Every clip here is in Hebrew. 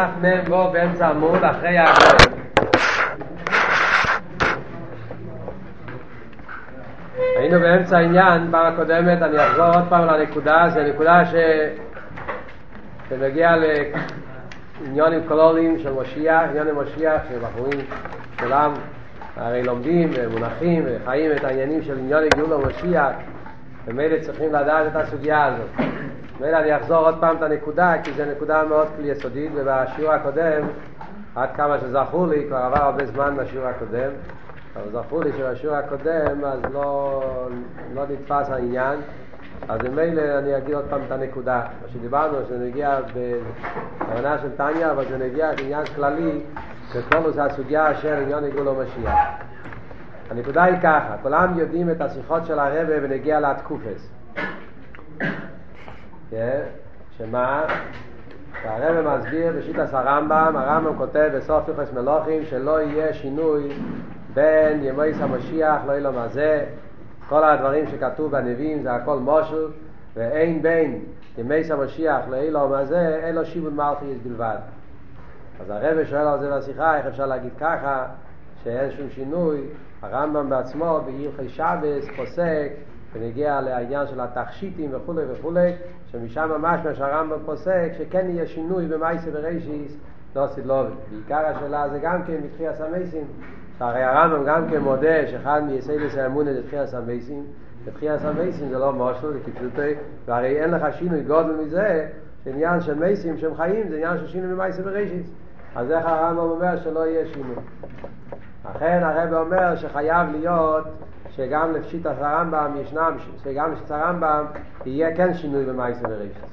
דף מ"ו באמצע עמוד אחרי הגוי. היינו באמצע העניין, פעם הקודמת, אני אחזור עוד פעם לנקודה, זו נקודה ש... שמגיע לעניונים קולוריים של משיח, עניונים משיח, שבחורים כולם הרי לומדים ומונחים וחיים את העניינים של עניון גאולה משיח, ומילא צריכים לדעת את הסוגיה הזאת. מילא אני אחזור עוד פעם את הנקודה, כי זו נקודה מאוד כלי יסודית, ובשיעור הקודם, עד כמה שזכור לי, כבר עבר הרבה זמן בשיעור הקודם, אבל זכור לי שבשיעור הקודם אז לא, לא נתפס העניין, אז ממילא אני אגיד עוד פעם את הנקודה. מה שדיברנו, שזה נגיע בכוונה של טניה, אבל זה נגיע כעניין כללי, שכל זה הסוגיה של עניון עיגול ומשיח. הנקודה היא ככה, כולם יודעים את השיחות של הרבה ונגיע לתקופס. כן? שמה? שהרבא מסביר בשיטס הרמב"ם, הרמב"ם כותב בסוף יוחס מלוכים שלא יהיה שינוי בין ימי המשיח, לא יהיה לו מה זה, כל הדברים שכתוב בנביאים זה הכל מושל, ואין בין ימי המשיח לא יהיה לו מה זה, אין לו שיבוד מלכיס בלבד. אז הרבא שואל על זה בשיחה, איך אפשר להגיד ככה, שאין שום שינוי, הרמב"ם בעצמו בהלכי שבס פוסק ונגיע לעניין של התכשיטים וכולי וכולי, שמשם ממש מה שהרמב"ם פוסק, שכן יהיה שינוי במעשה בראשית, לעתיד לבוא. בעיקר השאלה זה גם כן בתחיית המתים, שהרי הרמב"ם גם כן מודה שאחד מיסודות האמונה זה תחיית המתים, ותחיית המתים זה לא משהו, זה כפשוטו, והרי אין לך שינוי גודל מזה, שעניין של מתים שהם חיים זה עניין של שינוי במעשה בראשית. אז איך הרמב"ם אומר שלא יהיה שינוי? לכן הרב אומר שחייב להיות שגם לפשיטת הרמב"ם ישנם, שגם לפשיטת הרמב"ם יהיה כן שינוי במייסר ורישס.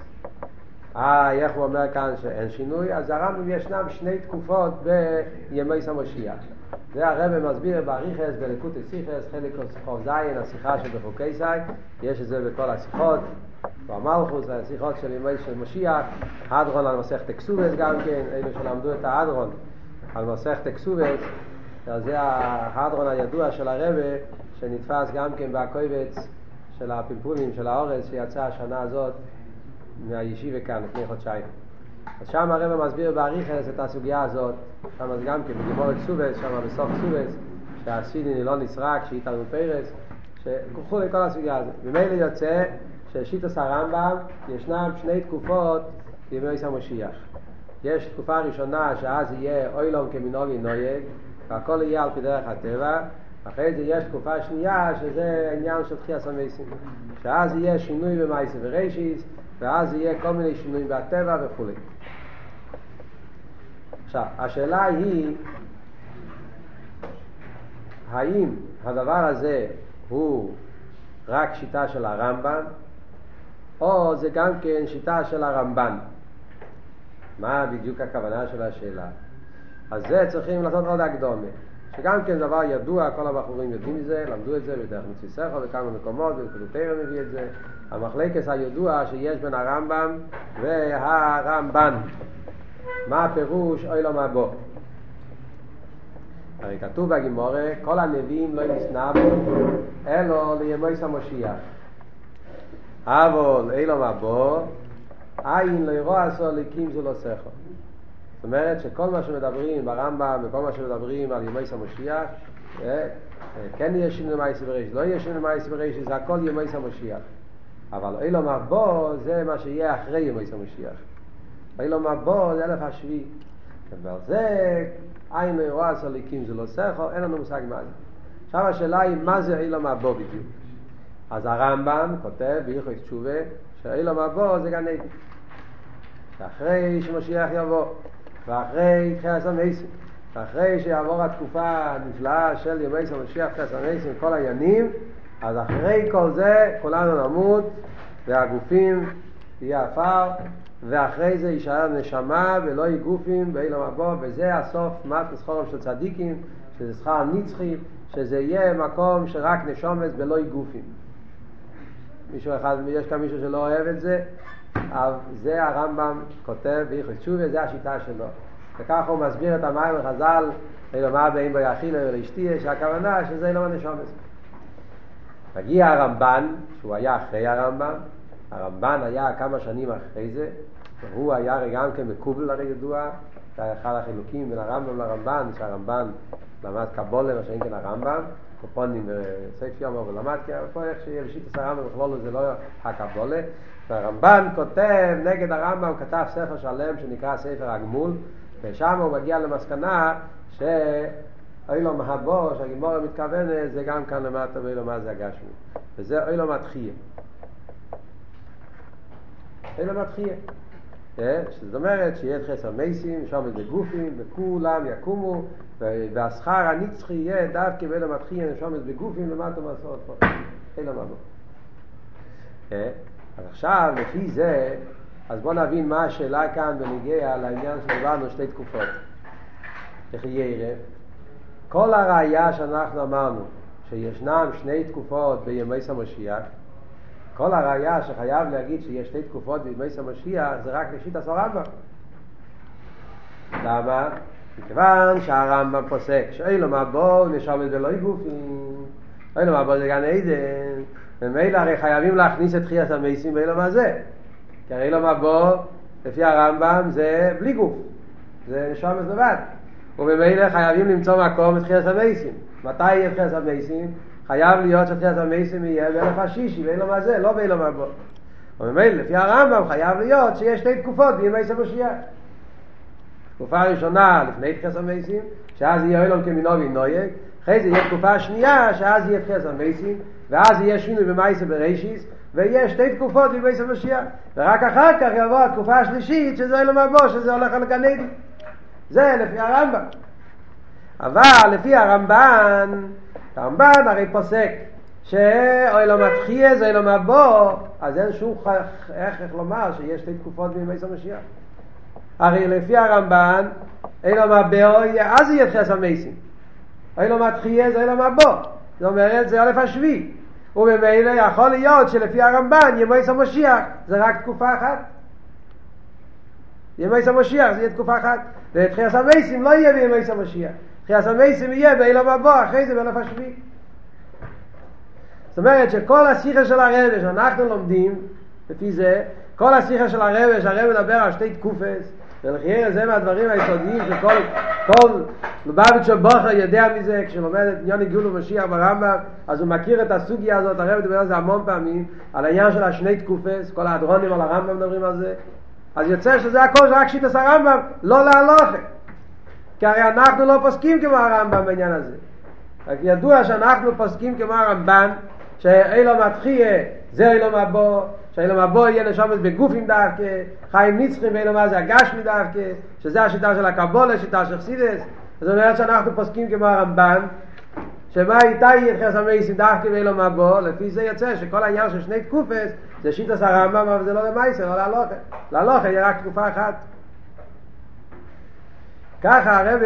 אה, איך הוא אומר כאן שאין שינוי? אז הרמב"ם ישנם שני תקופות בימי סמושיח. זה הרב מסביר באריכס, בלקוטי סיכס, חלק חוב זין, השיחה של בחוקי סי, יש את זה בכל השיחות, במלכוס, השיחות של ימי של משיח, הדרון על מסכת אקסובס גם כן, אלו שלמדו את ההדרון על מסכת אקסובס, זה ההדרון הידוע של הרבה שנתפס גם כן בקויבץ של הפלפולים של האורץ שיצא השנה הזאת מהישיבה כאן לפני חודשיים. אז שם הרב מסביר באריכס את הסוגיה הזאת, שם אז גם כן בגימורת סובס, שם בסוף סובס, שהסידין לא נסרק, שאיתנו פרס, שכוחו לכל הסוגיה הזאת. ממילא יוצא ששיטוס הרמב"ם ישנם שני תקופות בימי המשיח. יש תקופה ראשונה שאז יהיה אוילום כמנהוגי נויג, והכל יהיה על פי דרך הטבע, אחרי זה יש תקופה שנייה שזה עניין של תחייה סמייסים, שאז יהיה שינוי במייסים ורישיס, ואז יהיה כל מיני שינויים בטבע וכולי. עכשיו, השאלה היא, האם הדבר הזה הוא רק שיטה של הרמב"ם, או זה גם כן שיטה של הרמב"ן? מה בדיוק הכוונה של השאלה? אז זה צריכים לעשות עוד הקדומה. שגם כן דבר ידוע, כל הבחורים יודעים מזה, למדו את זה בדרך סכו בכמה מקומות, ופילוטר מביא את זה. המחלקס הידוע שיש בין הרמב"ם והרמב"ן. מה הפירוש אוי לו מבוא? הרי כתוב בגימורה, כל הנביאים לא נסנבו, אלו לימי סמושיח. אבל אוי לו מבוא, עין לא ירוע עשו ליקים זו לא סכו. אומרת שכל מה שמדברים ברמב"ם וכל מה שמדברים על ימי סמושיח, כן יהיה שינוי מייס בראשית, לא יהיה שינוי מייס בראשית, זה הכל ימי סמושיח. אבל אילו מבוא זה מה שיהיה אחרי ימי סמושיח. אילו מבוא זה אלף השביעי. ועל זה עין אירוע סליקים זה לא סכו, אין לנו מושג מה זה. עכשיו השאלה היא מה זה אילו מבוא בדיוק. אז הרמב"ם כותב בהלכות תשובה שאילו מבוא זה גן עדן. שאחרי שמשיח יבוא. ואחרי תחיית המסים, ואחרי שיעבור התקופה הנפלאה של ימי המשיח תחיית המסים, כל העניינים, אז אחרי כל זה כולנו נמות, והגופים יהיה עפר, ואחרי זה יישאר נשמה ולא יהיו גופים באילום הבא, וזה הסוף מטוס חורם של צדיקים, שזה שכר נצחי, שזה יהיה מקום שרק נשומת ולא יהיו גופים. מישהו אחד, יש כאן מישהו שלא אוהב את זה, זה הרמב"ם כותב באיכות תשובה, זה השיטה שלו. וככה הוא מסביר את המים לחז"ל, אלו מה בין בו יאכיל ולאשתי, שהכוונה שזה לא מנשומס. מגיע הרמב"ן, שהוא היה אחרי הרמב"ם, הרמב"ן היה כמה שנים אחרי זה, הוא היה גם כן מקובל הרי ידוע, זה היה אחד החילוקים בין הרמב"ם לרמב"ן, שהרמב"ן למד קבולה, מה שאין כן הרמב"ם, קופונים וסייף יומו ולמד, כי פה איך שיהיה בשיטת הרמב"ם בכלול זה לא הקבולה, והרמב"ן כותב נגד הרמב"ם, כתב ספר שלם שנקרא ספר הגמול, ושם הוא מגיע למסקנה ש... אילו מהבו, שהגימורה מתכוונת, זה גם כאן למטה ואילו מה זה הגשמי. וזה אילו מתחיה. אילו מתחיה. זאת אומרת שיהיה את חסר מייסים, שם זה גופים, וכולם יקומו, והשכר הנצחי יהיה דווקא מתחיה, שם זה בגופים למטה מסורת פה. אילו מהבו. אז עכשיו, לפי זה, אז בואו נבין מה השאלה כאן בנגיע לעניין שדיברנו שתי תקופות. איך יהיה ערב? כל הראייה שאנחנו אמרנו, שישנם שני תקופות בימי סמשיח, כל הראייה שחייב להגיד שיש שתי תקופות בימי סמשיח זה רק ראשית הסרמב"ם. למה? מכיוון שהרמב"ם פוסק שאין לו מבוא נשומת ולא גופים, אין לו מבוא זה גן עדן, ומילא הרי חייבים להכניס את תחיית המייסים באילום הזה, כי הרי לא מבוא לפי הרמב"ם זה בלי גוף, זה נשומת לבד. וממילא חייבים למצוא מקום בתחילת המייסים. מתי יהיה תחילת המייסים? חייב להיות שתחילת המייסים יהיה באלף השישי, באילום הזה, לא באילום הבא. וממילא, לפי הרמב"ם, חייב להיות שיש שתי תקופות בימי סמושייה. תקופה ראשונה לפני תחילת המייסים, שאז יהיה אילום כמינו וינויק, אחרי זה יהיה תקופה שנייה, שאז יהיה תחילת המייסים, ואז יהיה שינוי במייסה בראשיס, ויש שתי תקופות בימי סמושייה. ורק אחר כך יבוא התקופה השלישית, שזה אילום הבא, שזה הולך על גן עדן. זה לפי הרמב"ם. אבל לפי הרמב"ן, הרמב"ן הרי פוסק שאוי לא מתחייה זה לא מבוא, אז אין שום איך לומר שיש שתי תקופות בימי סמשיח. הרי לפי הרמב"ן, אין לו מבוא, אז יהיה תחס המייסים. אוי לא מתחייה זה לא מבוא. זאת אומרת, זה אלף השביעי. וממילא יכול להיות שלפי הרמב"ן ימי סמשיח זה רק תקופה אחת. ימי סמשיח זה יהיה תקופה אחת. ותחייס המייסים לא יהיה בימי המשיח. תחייס המייסים יהיה באילום הבא, אחרי זה באלף השביעי. זאת אומרת שכל השיחה של הרבה שאנחנו לומדים, לפי זה, כל השיחה של הרבה, שהרבה מדבר על שתי תקופס, ולחייר זה מהדברים היסודיים שכל כל לובביץ' בוכר יודע מזה, כשלומד את עניין הגיעול ומשיח ברמב"ם, אז הוא מכיר את הסוגיה הזאת, הרב מדבר על זה המון פעמים, על העניין של השני תקופס, כל האדרונים על הרמב"ם מדברים על זה, אז יוצא שזה הכל רק שיטס הרמב"ם, לא להלוכה. כי הרי אנחנו לא פוסקים כמו הרמב"ם בעניין הזה. רק ידוע שאנחנו פוסקים כמו הרמב"ן, שאילו מתחיה זה אילו מבוא, שאילו מבוא יהיה נשומת בגופים דווקא, חיים נצחים ואילו מה זה הגשמי דווקא, שזה השיטה של הקבולה, שיטה של חסידס. זאת אומרת שאנחנו פוסקים כמו הרמב"ן, שמה איתה יהיה תחס המייסים דווקא ואילו מבוא, לפי זה יוצא שכל העניין של שני תקופס זה שיטס הרמב"ם, אבל זה לא למייסר, לא להלוכה. להלוכה יהיה רק תקופה אחת. ככה הרב,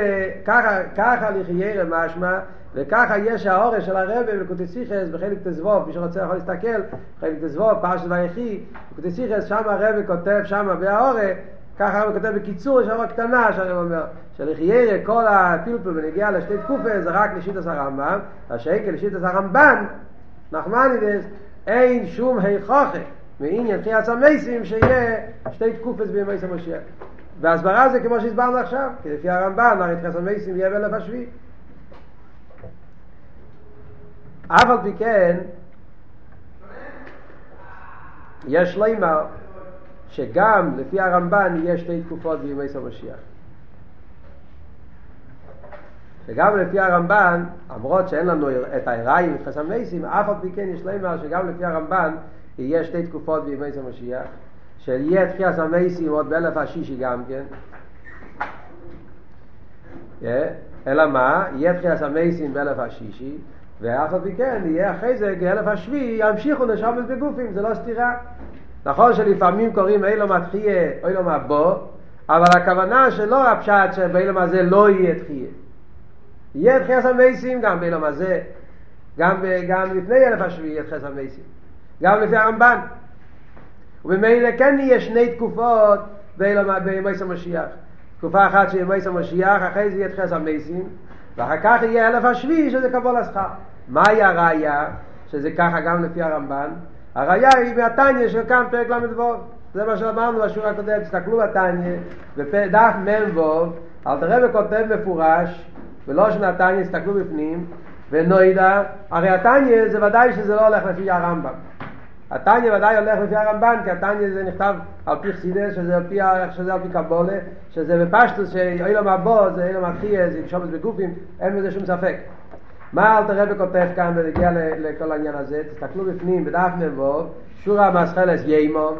ככה, ככה לחיירה משמע, וככה יש האורש של הרב בקוטסיכס בחלק תזבוב, מי שרוצה יכול להסתכל, בחלק תזבוב, פרשת ויחי, בקוטסיכס, שם הרב כותב שם בהאורה, ככה הרב כותב בקיצור, יש אורה קטנה שהרב אומר, שלחיירה כל הפלפל בנגיעה לשתי תקופה זה רק לשיטס הרמב"ם, השקל לשיטס הרמב"ן, נחמנידס, אין שום היכוכה מעניין תחיית המייסים שיהיה שתי תקופס בימי המשיח. והסברה זה כמו שהסברנו עכשיו, כי לפי הרמב"ן, הרי תחיית המייסים יהיה באלף השביעי. אף על פי כן, יש לימר שגם לפי הרמב"ן יהיה שתי תקופות בימי המשיח. שגם לפי הרמב"ן, למרות שאין לנו את האריים, את חסם מייסים, אף על פי כן יש לימר שגם לפי הרמב"ן יהיה שתי תקופות בימי המשיח, שיהיה תחיית המייסים עוד באלף השישי גם כן. אלא מה? יהיה תחיית המייסים באלף השישי, ואף על פי כן יהיה אחרי זה באלף השביעי ימשיכו נשמת בגופים, זה לא סתירה. נכון שלפעמים קוראים אילו מתחיה, אילו מבוא, אבל הכוונה שלא הפשט שבאילום הזה לא יהיה תחיה. יהיה תחיית המייסים גם באילום הזה, גם, גם לפני אלף השביעי יהיה תחיית המייסים. גם לפי הרמב"ן. וממילא כן יהיה שני תקופות בימי המשיח. תקופה אחת של ימי המשיח, אחרי זה יהיה תחס המייסים, ואחר כך יהיה אלף השביעי שזה קבול השכר. מהי הראייה שזה ככה גם לפי הרמב"ן? הראייה היא מהתניא של כאן פרק ל"ו. זה מה שאמרנו בשיעור הקודם, תסתכלו בתניא, בדף מ"ו, אל תראה וכותב מפורש, ולא שנתניה, תסתכלו בפנים, ונוידה, הרי התניא זה ודאי שזה לא הולך לפי הרמב"ם. התניא ודאי הולך לפי הרמב"ן, כי התניא זה נכתב על פי חסידס, שזה על פי, שזה על פי קבולה, שזה בפשטוס, שאילום הבו, זה אילום אחיה, זה שומץ בגופים, אין בזה שום ספק. מה אלתר רבי כותב כאן ונגיע לכל העניין הזה? תסתכלו בפנים, בדף נבו, שורה המסחלס יימום,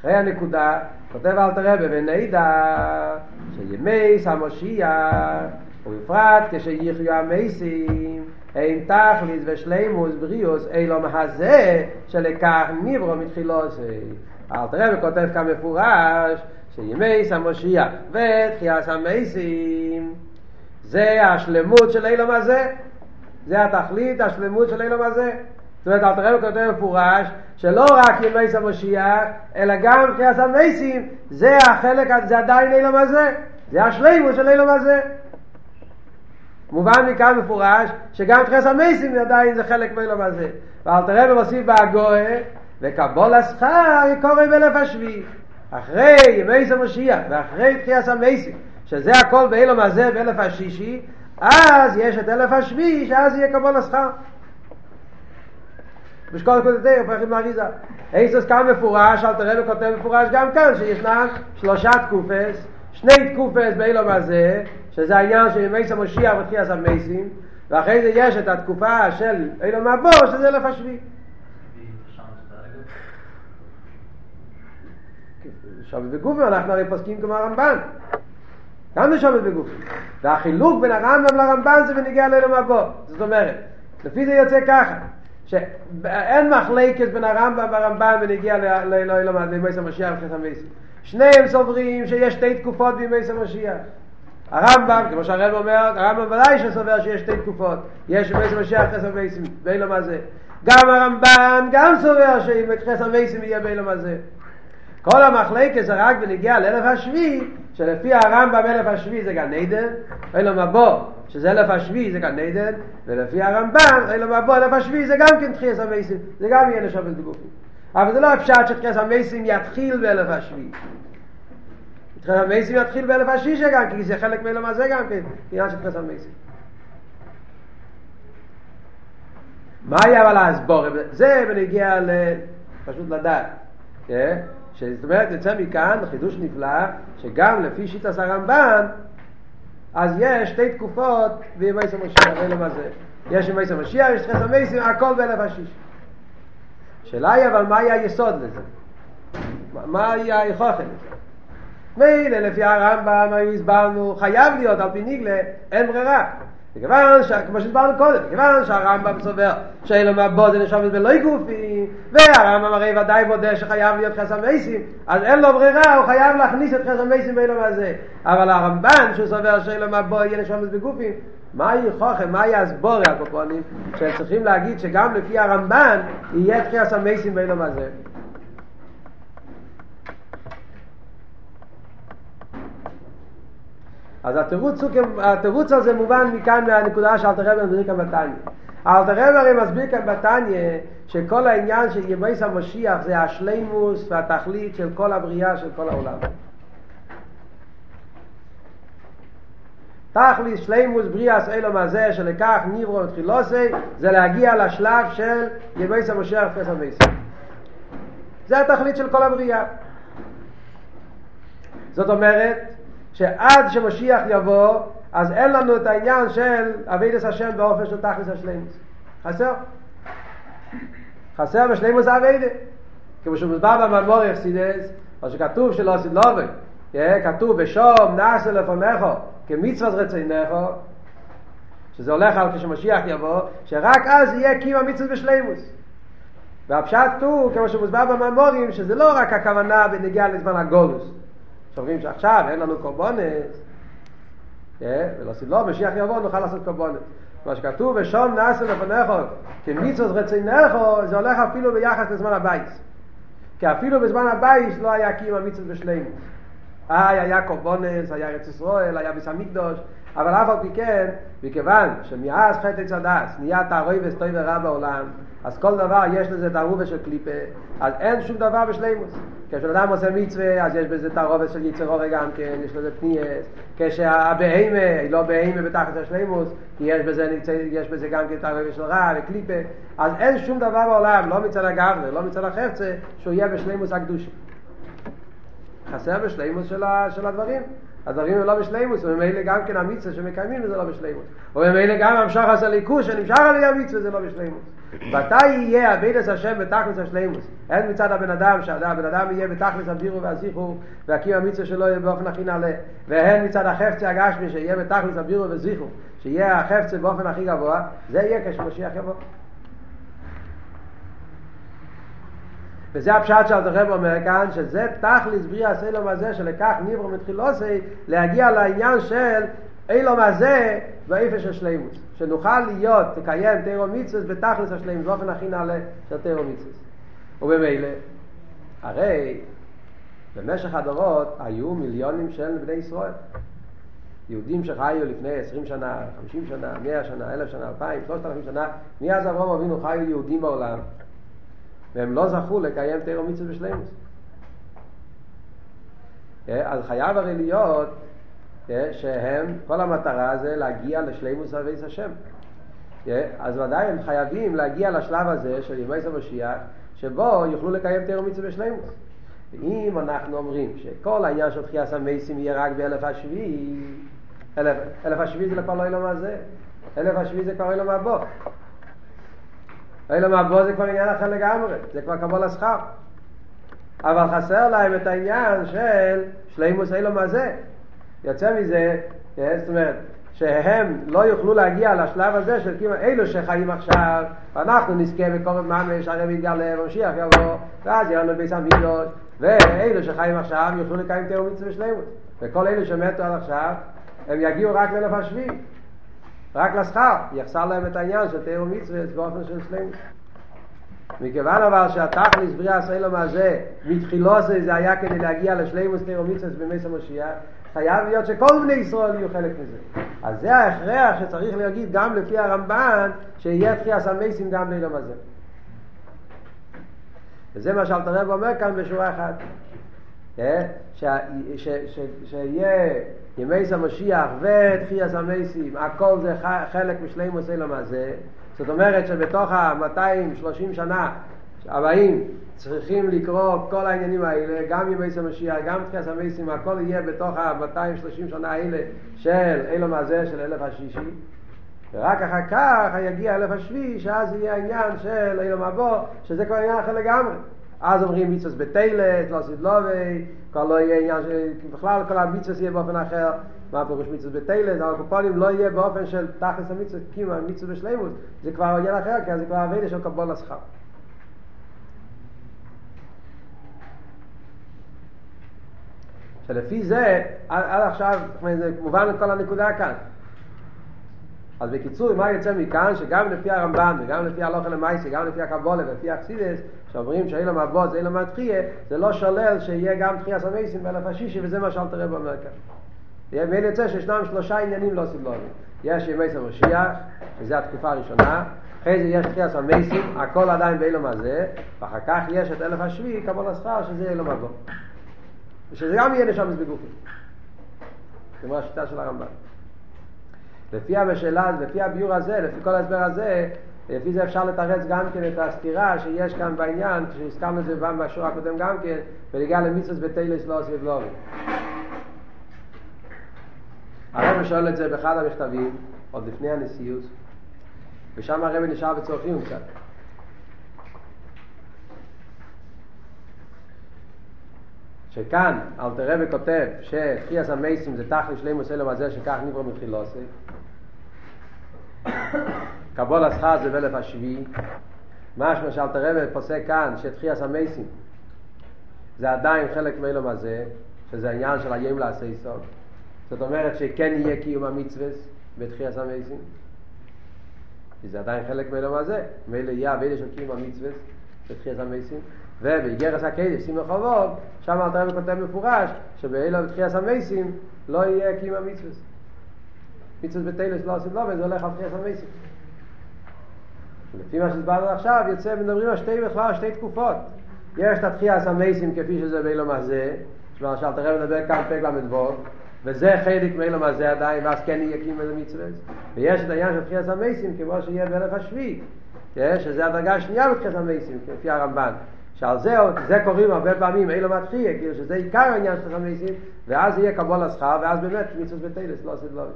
אחרי הנקודה, כותב אלתר רבי, ונדע שימי סמושיח, ובפרט כשיחיו המייסים, אין תכליס ושלימוס בריאוס אילו מהזה שלקח נברו מתחילו זה אלתר רבי כותב כאן מפורש שימי סמושיח ותחיית המייסים זה השלמות של אילום הזה, זה התכלית, השלמות של אילום הזה. זאת אומרת, אלתר רבי כותב מפורש, שלא רק ימי סמושיח, אלא גם תחיית המייסים, זה החלק, זה עדיין אילום הזה, זה השלמות של אילום הזה. מובן מכאן מפורש שגם תחס המייסים עדיין זה חלק מאילום הזה ואל תראה ומוסיף בהגוה וקבול השכר יקורא באלף השביעי אחרי ימי סמושיח ואחרי תחס המייסים שזה הכל באילום הזה באלף השישי אז יש את אלף השביעי שאז יהיה קבול השכר. בשכל קודתי הופכים לאריזה איסוס כאן מפורש אל תראה וכותב מפורש גם כאן שישנם שלושה תקופס שני תקופס באילום הזה שזה העניין של ימי סמושיח ותחיית המייסים ואחרי זה יש את התקופה של אילו מבוא שזה אלף השביעי. שבת בגופים אנחנו הרי פוסקים כמו הרמב"ן גם בשבת בגופים והחילוק בין הרמב"ם לרמב"ן זה בנגיע לאילו מבוא זאת אומרת לפי זה יוצא ככה שאין מחלקת בין הרמב"ם והרמב"ן בנגיע לאילו מבוא סמושיח ותחיית המייסים שניהם סוברים שיש שתי תקופות בימי סמושיח הרמב"ם, כמו שהרב אומר, הרמב"ם ודאי שסובר שיש שתי תקופות, יש מייס משיח חסר מייסים, באילום הזה. גם הרמב"ן גם סובר שאם חסר מייסים יהיה באילום הזה. כל המחלקת זה רק בנגיע לאלף השביעי, שלפי הרמב"ם אלף השביעי זה גן עדן, אילום הבא שזה אלף השביעי זה גן עדן, ולפי הרמב"ם אילום הבא אלף השביעי זה גם כן תחייה סמייסים, זה גם יהיה נשובת בגופים. אבל זה לא אפשר שתחייה סמייסים יתחיל באלף השביעי. תחיית המייסים יתחיל באלף השישה גם, כי זה חלק מאלם הזה גם כן, עניין של תחיית המייסים. מה היה אבל ההסבור? זה בנגיע ל... פשוט לדעת. זאת אומרת, יוצא מכאן חידוש נפלא, שגם לפי שיטת הרמב"ן, אז יש שתי תקופות בימי המשיח, באלם הזה. יש ימי המשיח, יש תחיית המייסים, הכל באלף השישה. השאלה היא אבל מה היה היסוד לזה? מה היה היכוכן לזה? מילא לפי הרמב"ם הסברנו חייב להיות על פי ניגלה אין ברירה מכיוון כמו שהסברנו קודם מכיוון שהרמב"ם סובר שאין לו מהבוד זה נשאר בלא גופי והרמב"ם הרי ודאי בודה שחייב להיות חסר מייסים אז אין לו ברירה הוא חייב להכניס את חסר מייסים באילום הזה אבל הרמב"ן שהוא סובר שאין לו מהבוד יהיה נשאר בגופי מהי חוכם, מהי הסבורי הקופונים שהם צריכים להגיד שגם לפי הרמב"ן יהיה תחייה סמייסים באילום הזה אז התירוץ, התירוץ הזה מובן מכאן מהנקודה שאלתר רבי מסביר כאן בתניא. אלתר רבי הרי מסביר כאן בתניא שכל העניין של ימייס המשיח זה השלימוס והתכלית של כל הבריאה של כל העולם. תכלית שלימוס בריאס אילו הזה שלקח ניברו ותחילוסי זה להגיע לשלב של ימייס המשיח ופס המייס. זה התכלית של כל הבריאה. זאת אומרת, שעד שמשיח יבוא, אז אין לנו את העניין של אבידס השם באופן של תכלס השלימוס. חסר. חסר בשלימוס אבידה. כמו שמוסבר במאמור יחסידס, או שכתוב שלא עשית לובי, כתוב בשום נעשה לפונך כמצוות רצונך, שזה הולך על כשמשיח יבוא, שרק אז יהיה קיום המצווה בשלימות. והפשט הוא, כמו שמוסבר במאמרים, שזה לא רק הכוונה בנגיעה לזמן הגלות, שאומרים שעכשיו אין לנו קורבנות, ולא לא, משיח יבוא נוכל לעשות קורבנות. מה שכתוב ושם נעשה לפניך כמצוות רצונך זה הולך אפילו ביחס לזמן הבית. כי אפילו בזמן הבית לא היה קיום המצוות בשלימות. איי, היה קורבונס, היה ארץ ישראל, היה ביס המקדוש, אבל אף על פי כן, מכיוון שמאז חטא הדס נהיה תערוי וסטוי ורע בעולם, אז כל דבר יש לזה תערובה של קליפה, אז אין שום דבר בשלימוס. כשאדם עושה מצווה, אז יש בזה תערובה של יצר אורי גם כן, יש לזה פניאס. כשהבהמה היא לא בהמה בתחת השלימוס, כי יש בזה, יש בזה גם כן תערובה של רע וקליפה, אז אין שום דבר בעולם, לא מצד הגבנה, לא מצד החפצה, שהוא יהיה בשלימוס הקדושה. חסר בשלימוס של, של הדברים. הדברים הם לא בשלימוס, וממילא גם כן המצווה שמקיימים זה לא בשלימוס. וממילא גם המשך הליכוש שנמשך על המצווה זה לא בשלימוס. מתי יהיה אבידס השם בתכלס השלימוס? הן מצד הבן אדם, שהבן אדם יהיה בתכלס הבירו והזיכרו, והקים המצווה שלו יהיה באופן הכי נעלה, והן מצד החפצה הגשמי שיהיה בתכלס הבירו והזיכרו, שיהיה החפצה באופן הכי גבוה, זה יהיה כשמשיח יבוא. וזה הפשט שאלת הרב אומר כאן, שזה תכליס בריאה סלום הזה, שלקח ניברו מתחילוסי, להגיע לעניין של אילום הזה באיפה של שלימוס. שנוכל להיות, תקיים תירו מיצוס בתכלס השלימוס, באופן הכי נעלה של תירו מיצוס. ובמילא, הרי במשך הדורות היו מיליונים של בני ישראל. יהודים שחיו לפני עשרים שנה, חמישים שנה, מאה שנה, אלף שנה, אלפיים, שלושת אלפים שנה, מאז אברהם אבינו חיו יהודים בעולם. והם לא זכו לקיים תירו מצווה בשלימוס. אה, אז חייב הרי להיות אה, שהם, כל המטרה זה להגיע לשלימוס אביס השם. אה, אז ודאי הם חייבים להגיע לשלב הזה של ימי המשיח, שבו יוכלו לקיים תירו מצווה בשלימוס. ואם אנחנו אומרים שכל העניין של תחייה סמייסים יהיה רק באלף השביעי, אלף, אלף השביעי זה כבר לא ילום הזה, אלף השביעי זה כבר ילום הבא. אילום הבא זה כבר עניין אחר לגמרי, זה כבר קבול השכר. אבל חסר להם את העניין של שלימוס אילום הזה. יוצא מזה, זאת אומרת, שהם לא יוכלו להגיע לשלב הזה של כאילו אלו שחיים עכשיו, ואנחנו נזכה בקורב ממש, הרי מתגלה, ומשיח יבוא, ואז יהיה לנו ביס המידות, ואלו שחיים עכשיו יוכלו לקיים תיאור מצווה שלמות. וכל אלו שמתו עד עכשיו, הם יגיעו רק לאלף השביעי. רק לשכר, יחסר להם את העניין של תיאור מצווה באופן של שלמות. מכיוון אבל שהתכליס בריאה הסלום הזה מתחילו זה, היה כדי להגיע לשלימוס תיאור מצווה במס המשיח חייב להיות שכל בני ישראל יהיו חלק מזה. אז זה ההכרח שצריך להגיד גם לפי הרמב"ן שיהיה תחייה סמייסים גם ליום הזה. וזה מה שאלת הרב אומר כאן בשורה אחת. שיהיה ימי סמשיח ותחייה סמייסים הכל זה חלק משלימוס אילום הזה זאת אומרת שבתוך ה-230 שנה הבאים צריכים לקרוא כל העניינים האלה, גם ימי סמשיח, גם תחיית המסים, הכל יהיה בתוך ה-230 שנה האלה של אילום הזה, של אלף השישי. ורק אחר כך יגיע אלף השביעי, שאז יהיה העניין של אילום הבא, שזה כבר עניין אחר לגמרי. אז אומרים מיצוס בתלת, לא סדלובי, כבר לא יהיה עניין, בכלל כל המיצוס יהיה באופן אחר. מה פירוש מיצוס בתלת, אבל קופונים לא יהיה באופן של תכלס המיצוס, קימה, מיצוס בשלימות, זה כבר עניין אחר, כי זה כבר אבידה של קבול השכר. שלפי זה, עד עכשיו, זה מובן כל הנקודה כאן. אז בקיצור, מה יוצא מכאן? שגם לפי הרמב"ן וגם לפי הלוכל למייסי, גם לפי הקבולה ולפי אקסידס, שאומרים שאילו מבוא זה אילו מתחייה, זה לא שולל שיהיה גם תחייה סמייסים באלף השישי, וזה מה שאלת רב אומר כאן. ואין יוצא שישנם שלושה עניינים לא סיבלונים. יש ימי סמשיח, שזה התקופה הראשונה, אחרי זה יש תחייה סמייסים, הכל עדיין באילו הזה, ואחר כך יש את אלף השביעי, קבול השכר, שזה אילו מבוא. ושזה גם יהיה נשמס בגופים. כמו השיטה של הרמב"ם. לפי המשאלה, לפי הביור הזה, לפי כל ההסבר הזה, לפי זה אפשר לתרץ גם כן את הסתירה שיש כאן בעניין, כשהזכרנו את זה בשיעור הקודם גם כן, ולהגיע למיצוס בתלס לא עושה ולובי. הרב שואל את זה באחד המכתבים, עוד לפני הנשיאות, ושם הרב נשאר בצורכים קצת. שכאן אלתר רבי כותב שתחייס המייסים זה תכלי שלימוס אלו הזה שכך נברא מתחילוסי קבול השכר זה באלף השביעי. משמע שאלתר רבי פוסק כאן שתחייס המייסים זה עדיין חלק מאלו הזה שזה העניין של היום לעשי סוף זאת אומרת שכן יהיה קיום המצווס בתחייס המייסים זה עדיין חלק מאלו הזה. מילא יהיה אבידה של קיום המצווס בתחייס המייסים ובגרס הקדש, שים לחובות, שם אלתר רבי כותב מפורש, שבאילו בתחייס המייסים לא יהיה קיום המצווס. מצווס בתלס לא עושים לא, וזה הולך על תחייס המייסים. לפי מה שהסברנו עכשיו, יוצא, מדברים על שתי בכלל, שתי תקופות. יש את התחייה סמייסים כפי שזה באילום הזה, למשל תראה מדבר כאן פרק ל"ו, וזה חלק מאילום הזה עדיין, ואז כן יקים איזה מצווה. ויש את העניין של תחייה סמייסים כמו שיהיה באלף השביעי, שזה הדרגה השנייה בתחייה סמייסים, לפי הרמב"ן. שעל זה, זה קוראים הרבה פעמים אילו מתחייה, כאילו שזה עיקר העניין של חמייסים, ואז יהיה קבול השכר, ואז באמת מצווה בטיילס לא עושה דברים.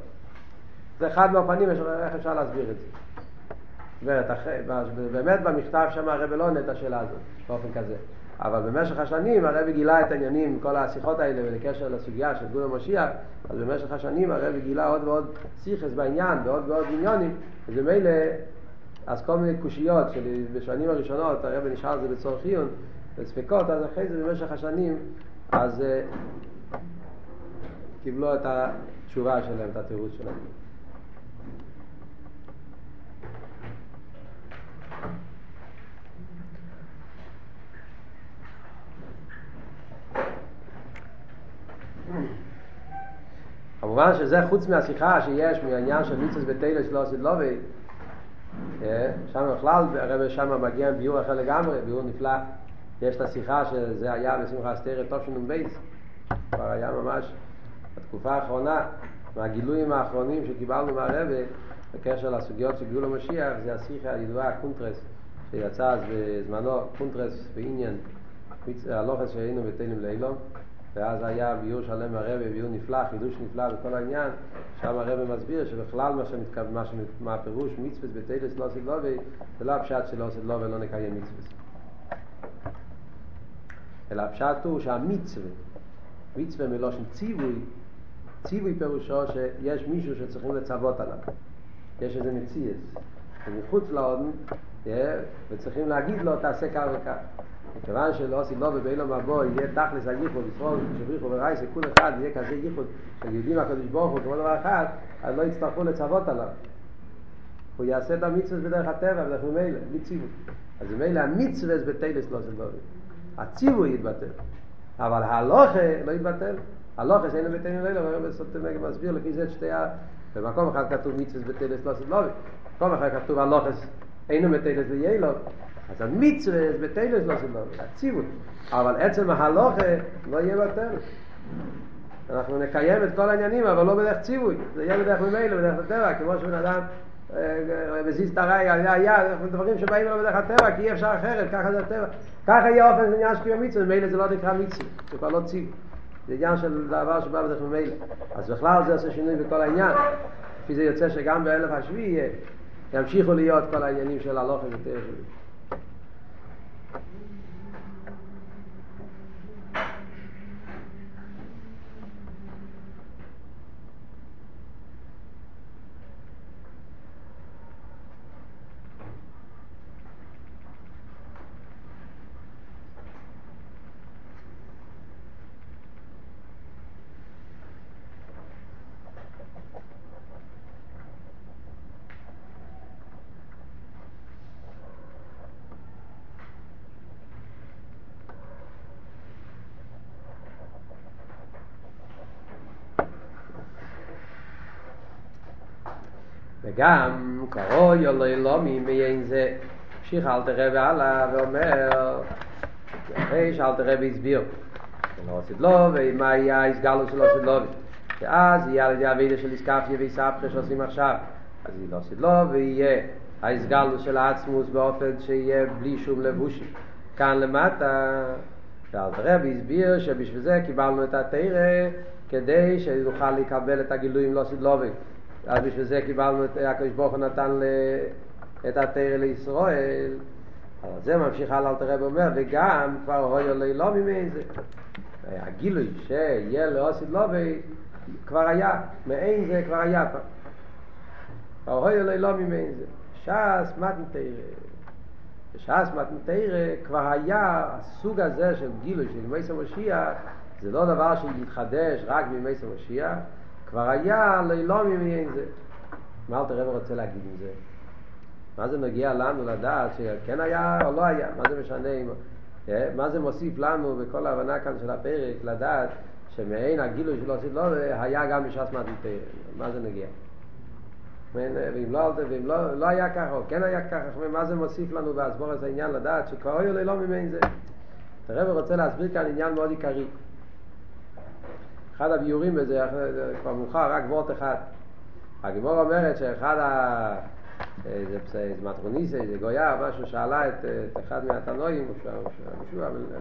זה אחד מהפנים, איך אפשר להסביר את זה. אומרת, באמת במכתב שם הרב לא עונה את השאלה הזאת, באופן כזה. אבל במשך השנים הרב גילה את העניינים, כל השיחות האלה, ולקשר לסוגיה של גבול המשיח, אז במשך השנים הרב גילה עוד ועוד סיכס בעניין, ועוד ועוד עניונים, וממילא, אז כל מיני קושיות שבשנים הראשונות הרב נשאר זה בצורך עיון, וספקות, אז אחרי זה במשך השנים, אז uh, קיבלו את התשובה שלהם, את התירוץ שלהם. כמובן שזה חוץ מהשיחה שיש מהעניין של מיצוס בתלס לא עשית לובי שם בכלל הרבי שם מגיע עם ביור אחר לגמרי, ביור נפלא. יש את השיחה שזה היה בשמחה שלנו בייס. כבר היה ממש בתקופה האחרונה מהגילויים האחרונים שקיבלנו מהרבי בקשר לסוגיות של גאולה ומשיח זה השיחה הידועה קונטרס שיצא אז בזמנו קונטרס בעניין הלכות שאינן בטלין לעולם ואז היה ביור שלם מהרבי, ביור נפלא, חידוש נפלא בכל העניין, שם הרבא מסביר שבכלל מה, שמתכו... מה, שמתכו... מה הפירוש מצווה בתלס לא עשית לובי, זה לא הפשט שלא עשית לובי לא נקיים מצווה. אלא הפשט הוא שהמצווה, מצווה מלושן ציווי, ציווי פירושו שיש מישהו שצריכים לצוות עליו. יש איזה מציאס. ומחוץ לאודן, וצריכים להגיד לו תעשה כך וכך. מכיוון שלא עושים לו ובאילו מבוא יהיה תכלס הייחוד, לפעול שבריחו ורייס, כל אחד יהיה כזה ייחוד של יהודים הקדוש ברוך הוא כמו דבר אחד, אז לא יצטרכו לצוות עליו. הוא יעשה את המצווה בדרך הטבע, בדרך ממילא, בלי ציווי. אז ממילא המצווה בטיילס לא עושים דברים. הציווי יתבטל. אבל ההלוכה לא יתבטל. הלוכה שאין לבטל ממילא, והרב סוטמג מסביר לפי זה שתי ה... במקום אחד כתוב מצווה בטיילס לא עושים דברים. במקום אחד כתוב הלוכה אינו בטיילס ויילוב. אז המצווה בטיילס לא עושים דבר, הציבות. אבל עצם ההלוכה לא יהיה בטל. אנחנו נקיים את כל העניינים, אבל לא בדרך ציווי. זה יהיה בדרך ממילא, בדרך הטבע, כמו שבן אדם מזיז את הרי, היה, היה, דברים שבאים לו בדרך הטבע, כי אי אפשר אחרת, ככה זה הטבע. ככה יהיה אופן של עניין קיום מצווה, ממילא זה לא נקרא מצווה, זה כבר לא ציווי. זה עניין של דבר שבא בדרך ממילא. אז בכלל זה עושה שינוי בכל העניין. לפי זה יוצא שגם באלף השביעי ימשיכו להיות כל העניינים של הלוכה ותרא וגם קרוי או לא ילומי מיין זה. המשיך אל תרבי הלאה ואומר אחרי שאל תרבי הסביר לא עשית לו ומה היה ההסגלות שלו עשית לו. שאז יהיה על ידי הווידה של איסקפיה ואיספחה שעושים עכשיו. אז היא לא עשית לו ויהיה ההסגלות של העצמוס באופן שיהיה בלי שום לבושים. כאן למטה ואל תרבי הסביר שבשביל זה קיבלנו את התרא כדי שנוכל לקבל את הגילויים לא עשית לו אז בשביל זה קיבלנו את הקדוש ברוך הוא נתן את התרא לישראל. אבל זה ממשיך הלאה אל תראה ואומר וגם כבר הוי עולי לא ממין זה הגילוי שיהיה לעושית לא כבר היה מעין זה כבר היה כבר הוי עולי לא ממין זה ש"ס מתן תרא בש"ס מתן תרא כבר היה הסוג הזה של גילוי של מייס המשיח זה לא דבר שיתחדש רק במייס המשיח כבר היה לילום עם יין זה. מה אלתר רב רוצה להגיד עם זה? מה זה מגיע לנו לדעת שכן היה או לא היה? מה זה משנה אם... מה זה מוסיף לנו בכל ההבנה כאן של הפרק לדעת שמעין הגילוי של עושית לא היה גם בשעת מתן תרא? מה זה נגיע? ואם לא, ואם לא, לא היה ככה, או כן היה ככה, מה זה מוסיף לנו באסבור את העניין לדעת שכבר היו ללא ממין זה. הרב רוצה להסביר כאן עניין מאוד עיקרי. אחד הביורים בזה, זה כבר מאוחר, רק וורט אחד. הגימור אומרת שאחד ה... איזה מטרוניסה, איזה גויה, משהו, שאלה את, את אחד מהתנועים,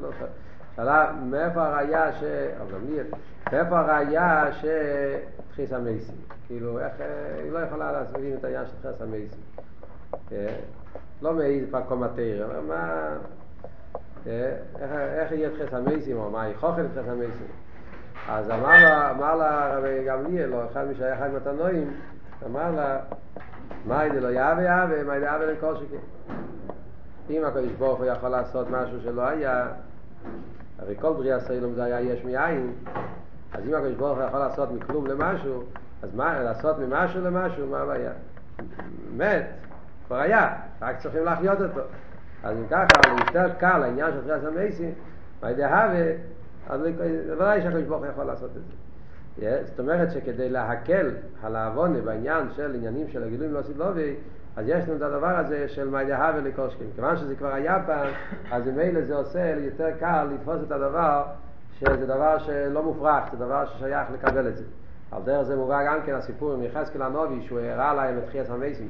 לא שאלה מאיפה הראייה ש... מאיפה הראייה שתחיס המייסים? כאילו, איך, היא לא יכולה להסביר את העניין של תחיס המייסים. לא מאיזה מקום התרא, מה... איך יהיה תחיס המייסים, או מה יכוכל תחיס המייסים? אז אמר לה רבי גמליאל, או אחד משייך עם התנועים, אמר לה, מה זה לא יאווה יאווה, מה זה יאווה לכל שכן. אם הקדוש ברוך הוא יכול לעשות משהו שלא היה, הרי כל בריאה סיילום זה היה יש מאין, אז אם הקדוש ברוך הוא יכול לעשות מכלום למשהו, אז מה, לעשות ממשהו למשהו, מה הבעיה? מת, כבר היה, רק צריכים להחיות אותו. אז אם ככה, יותר קל העניין של תחיית המייסים, מה זה הווה, אז ודאי שהקדוש ברוך הוא יכול לעשות את זה. זאת אומרת שכדי להקל על העוונה בעניין של עניינים של הגילויים לא סדלובי, אז יש לנו את הדבר הזה של מיידה ולקושקין. כיוון שזה כבר היה פעם, אז ממילא זה עושה יותר קל לתפוס את הדבר שזה דבר שלא מופרך, זה דבר ששייך לקבל את זה. על דרך זה מובא גם כן הסיפור עם יחזקאל הנובי, שהוא הראה להם את תחיית המייסים.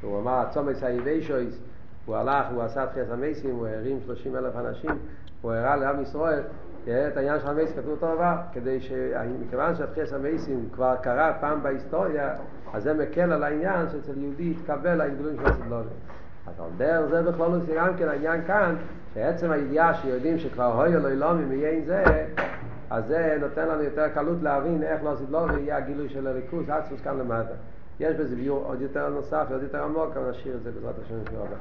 שהוא אמר, צומס היביישויס, הוא הלך, הוא עשה תחיית המייסים, הוא הרים 30 אלף אנשים, הוא הראה לעם ישראל את העניין של המייסים כתוב אותו דבר, כדי שמכיוון שהתחיית המייסים כבר קרה פעם בהיסטוריה, אז זה מקל על העניין שאצל יהודי יתקבל ההתגלות של הסבלונות. אז על דרך זה בכלול הוא גם כן העניין כאן, שעצם הידיעה שיודעים שכבר הויו לא ילומים מיין זה, אז זה נותן לנו יותר קלות להבין איך לא סבלונות יהיה הגילוי של הליכוס, עצמוס כאן למטה. יש בזה ביור עוד יותר נוסף, עוד יותר עמוק, אבל נשאיר את זה בעזרת השם בשביל הבא.